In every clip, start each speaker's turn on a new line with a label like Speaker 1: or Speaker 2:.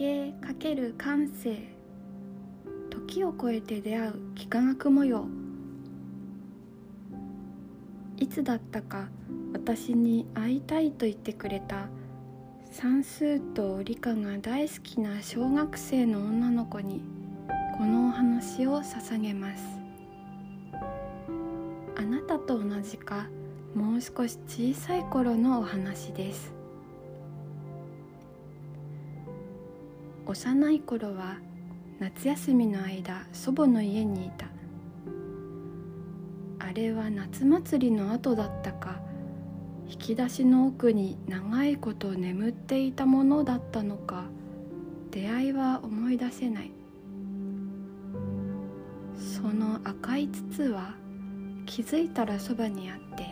Speaker 1: 景×感性時を超えて出会う幾何学模様。いつだったか私に会いたいと言ってくれた算数と理科が大好きな小学生の女の子にこのお話を捧げます。あなたと同じかもう少し小さい頃のお話です。幼い頃は夏休みの間祖母の家にいた。あれは夏祭りの後だったか引き出しの奥に長いこと眠っていたものだったのか出会いは思い出せない。その赤い筒は気づいたらそばにあって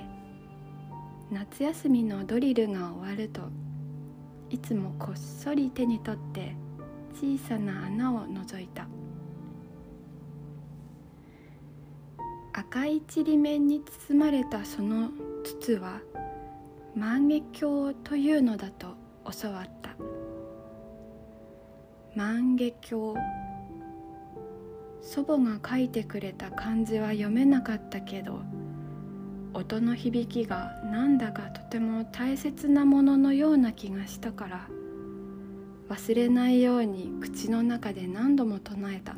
Speaker 1: 夏休みのドリルが終わるといつもこっそり手に取って小さな穴を覗いた。赤いちりめんに包まれたその筒は万華鏡というのだと教わった。万華鏡祖母が書いてくれた漢字は読めなかったけど音の響きがなんだかとても大切なもののような気がしたから忘れないように口の中で何度も唱えた。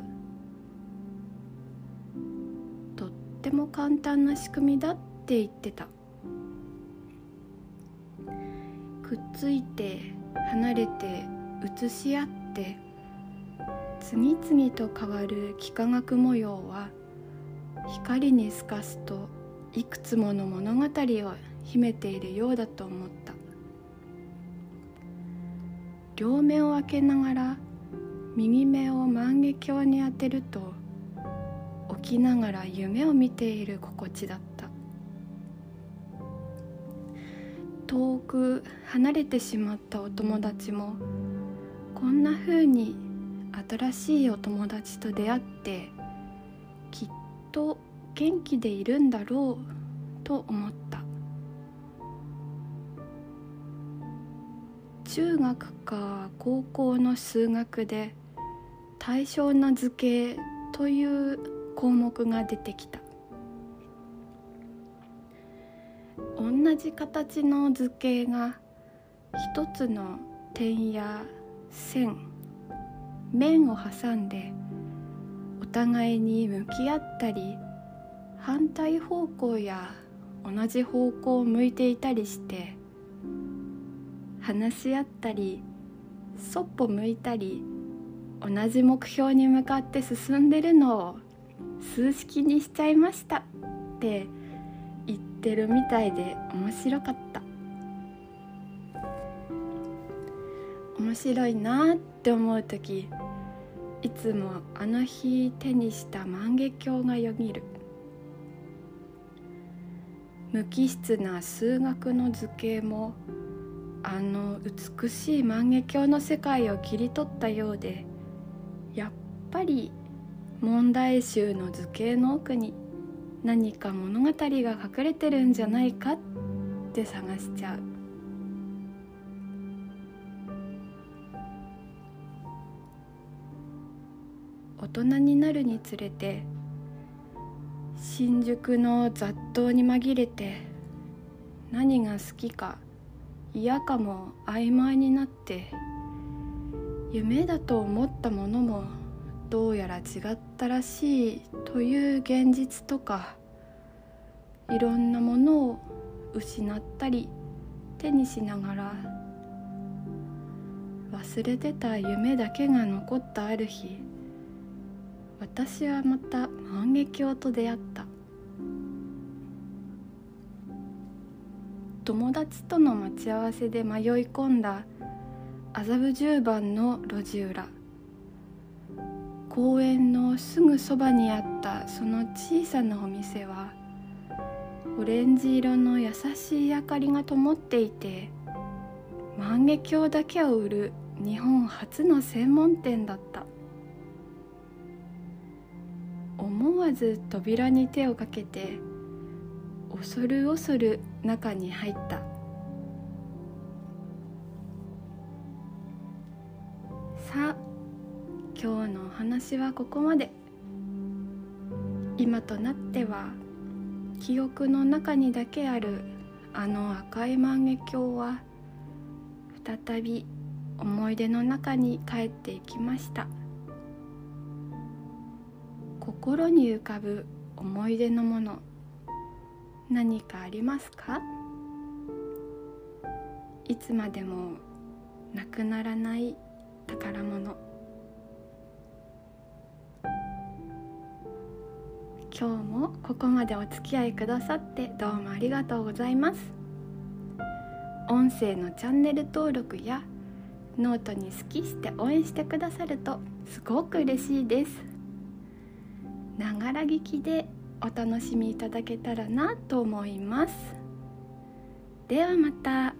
Speaker 1: とっても簡単な仕組みだって言ってた。くっついて離れて写し合って次々と変わる幾何学模様は光に透かすといくつもの物語を秘めているようだと思った。両目を開けながら右目を万華鏡に当てると起きながら夢を見ている心地だった。遠く離れてしまったお友達もこんな風に新しいお友達と出会ってきっと元気でいるんだろうと思った。中学か高校の数学で対象な図形という項目が出てきた。同じ形の図形が一つの点や線面を挟んでお互いに向き合ったり反対方向や同じ方向を向いていたりして話し合ったりそっぽ向いたり同じ目標に向かって進んでるのを数式にしちゃいましたって言ってるみたいで面白かった。面白いなって思う時いつもあの日手にした万華鏡がよぎる。無機質な数学の図形もあの美しい万華鏡の世界を切り取ったようでやっぱり問題集の図形の奥に何か物語が隠れてるんじゃないかって探しちゃう。大人になるにつれて新宿の雑踏に紛れて何が好きか嫌かも曖昧になって夢だと思ったものもどうやら違ったらしいという現実とかいろんなものを失ったり手にしながら忘れてた夢だけが残ったある日私はまた万華鏡と出会った。友達との待ち合わせで迷い込んだ麻布十番の路地裏。公園のすぐそばにあったその小さなお店はオレンジ色の優しい明かりが灯っていて万華鏡だけを売る日本初の専門店だった。思わず扉に手をかけて恐る恐る中に入った。さあ今日のお話はここまで。今となっては記憶の中にだけあるあの赤い万華鏡は再び思い出の中に帰っていきました。心に浮かぶ思い出のもの。何かありますか？いつまでもなくならない宝物。今日もここまでお付き合いくださってどうもありがとうございます。音声のチャンネル登録やノートに好きして応援してくださるとすごく嬉しいです。ながら聞きでお楽しみいただけたらなと思いますではまた。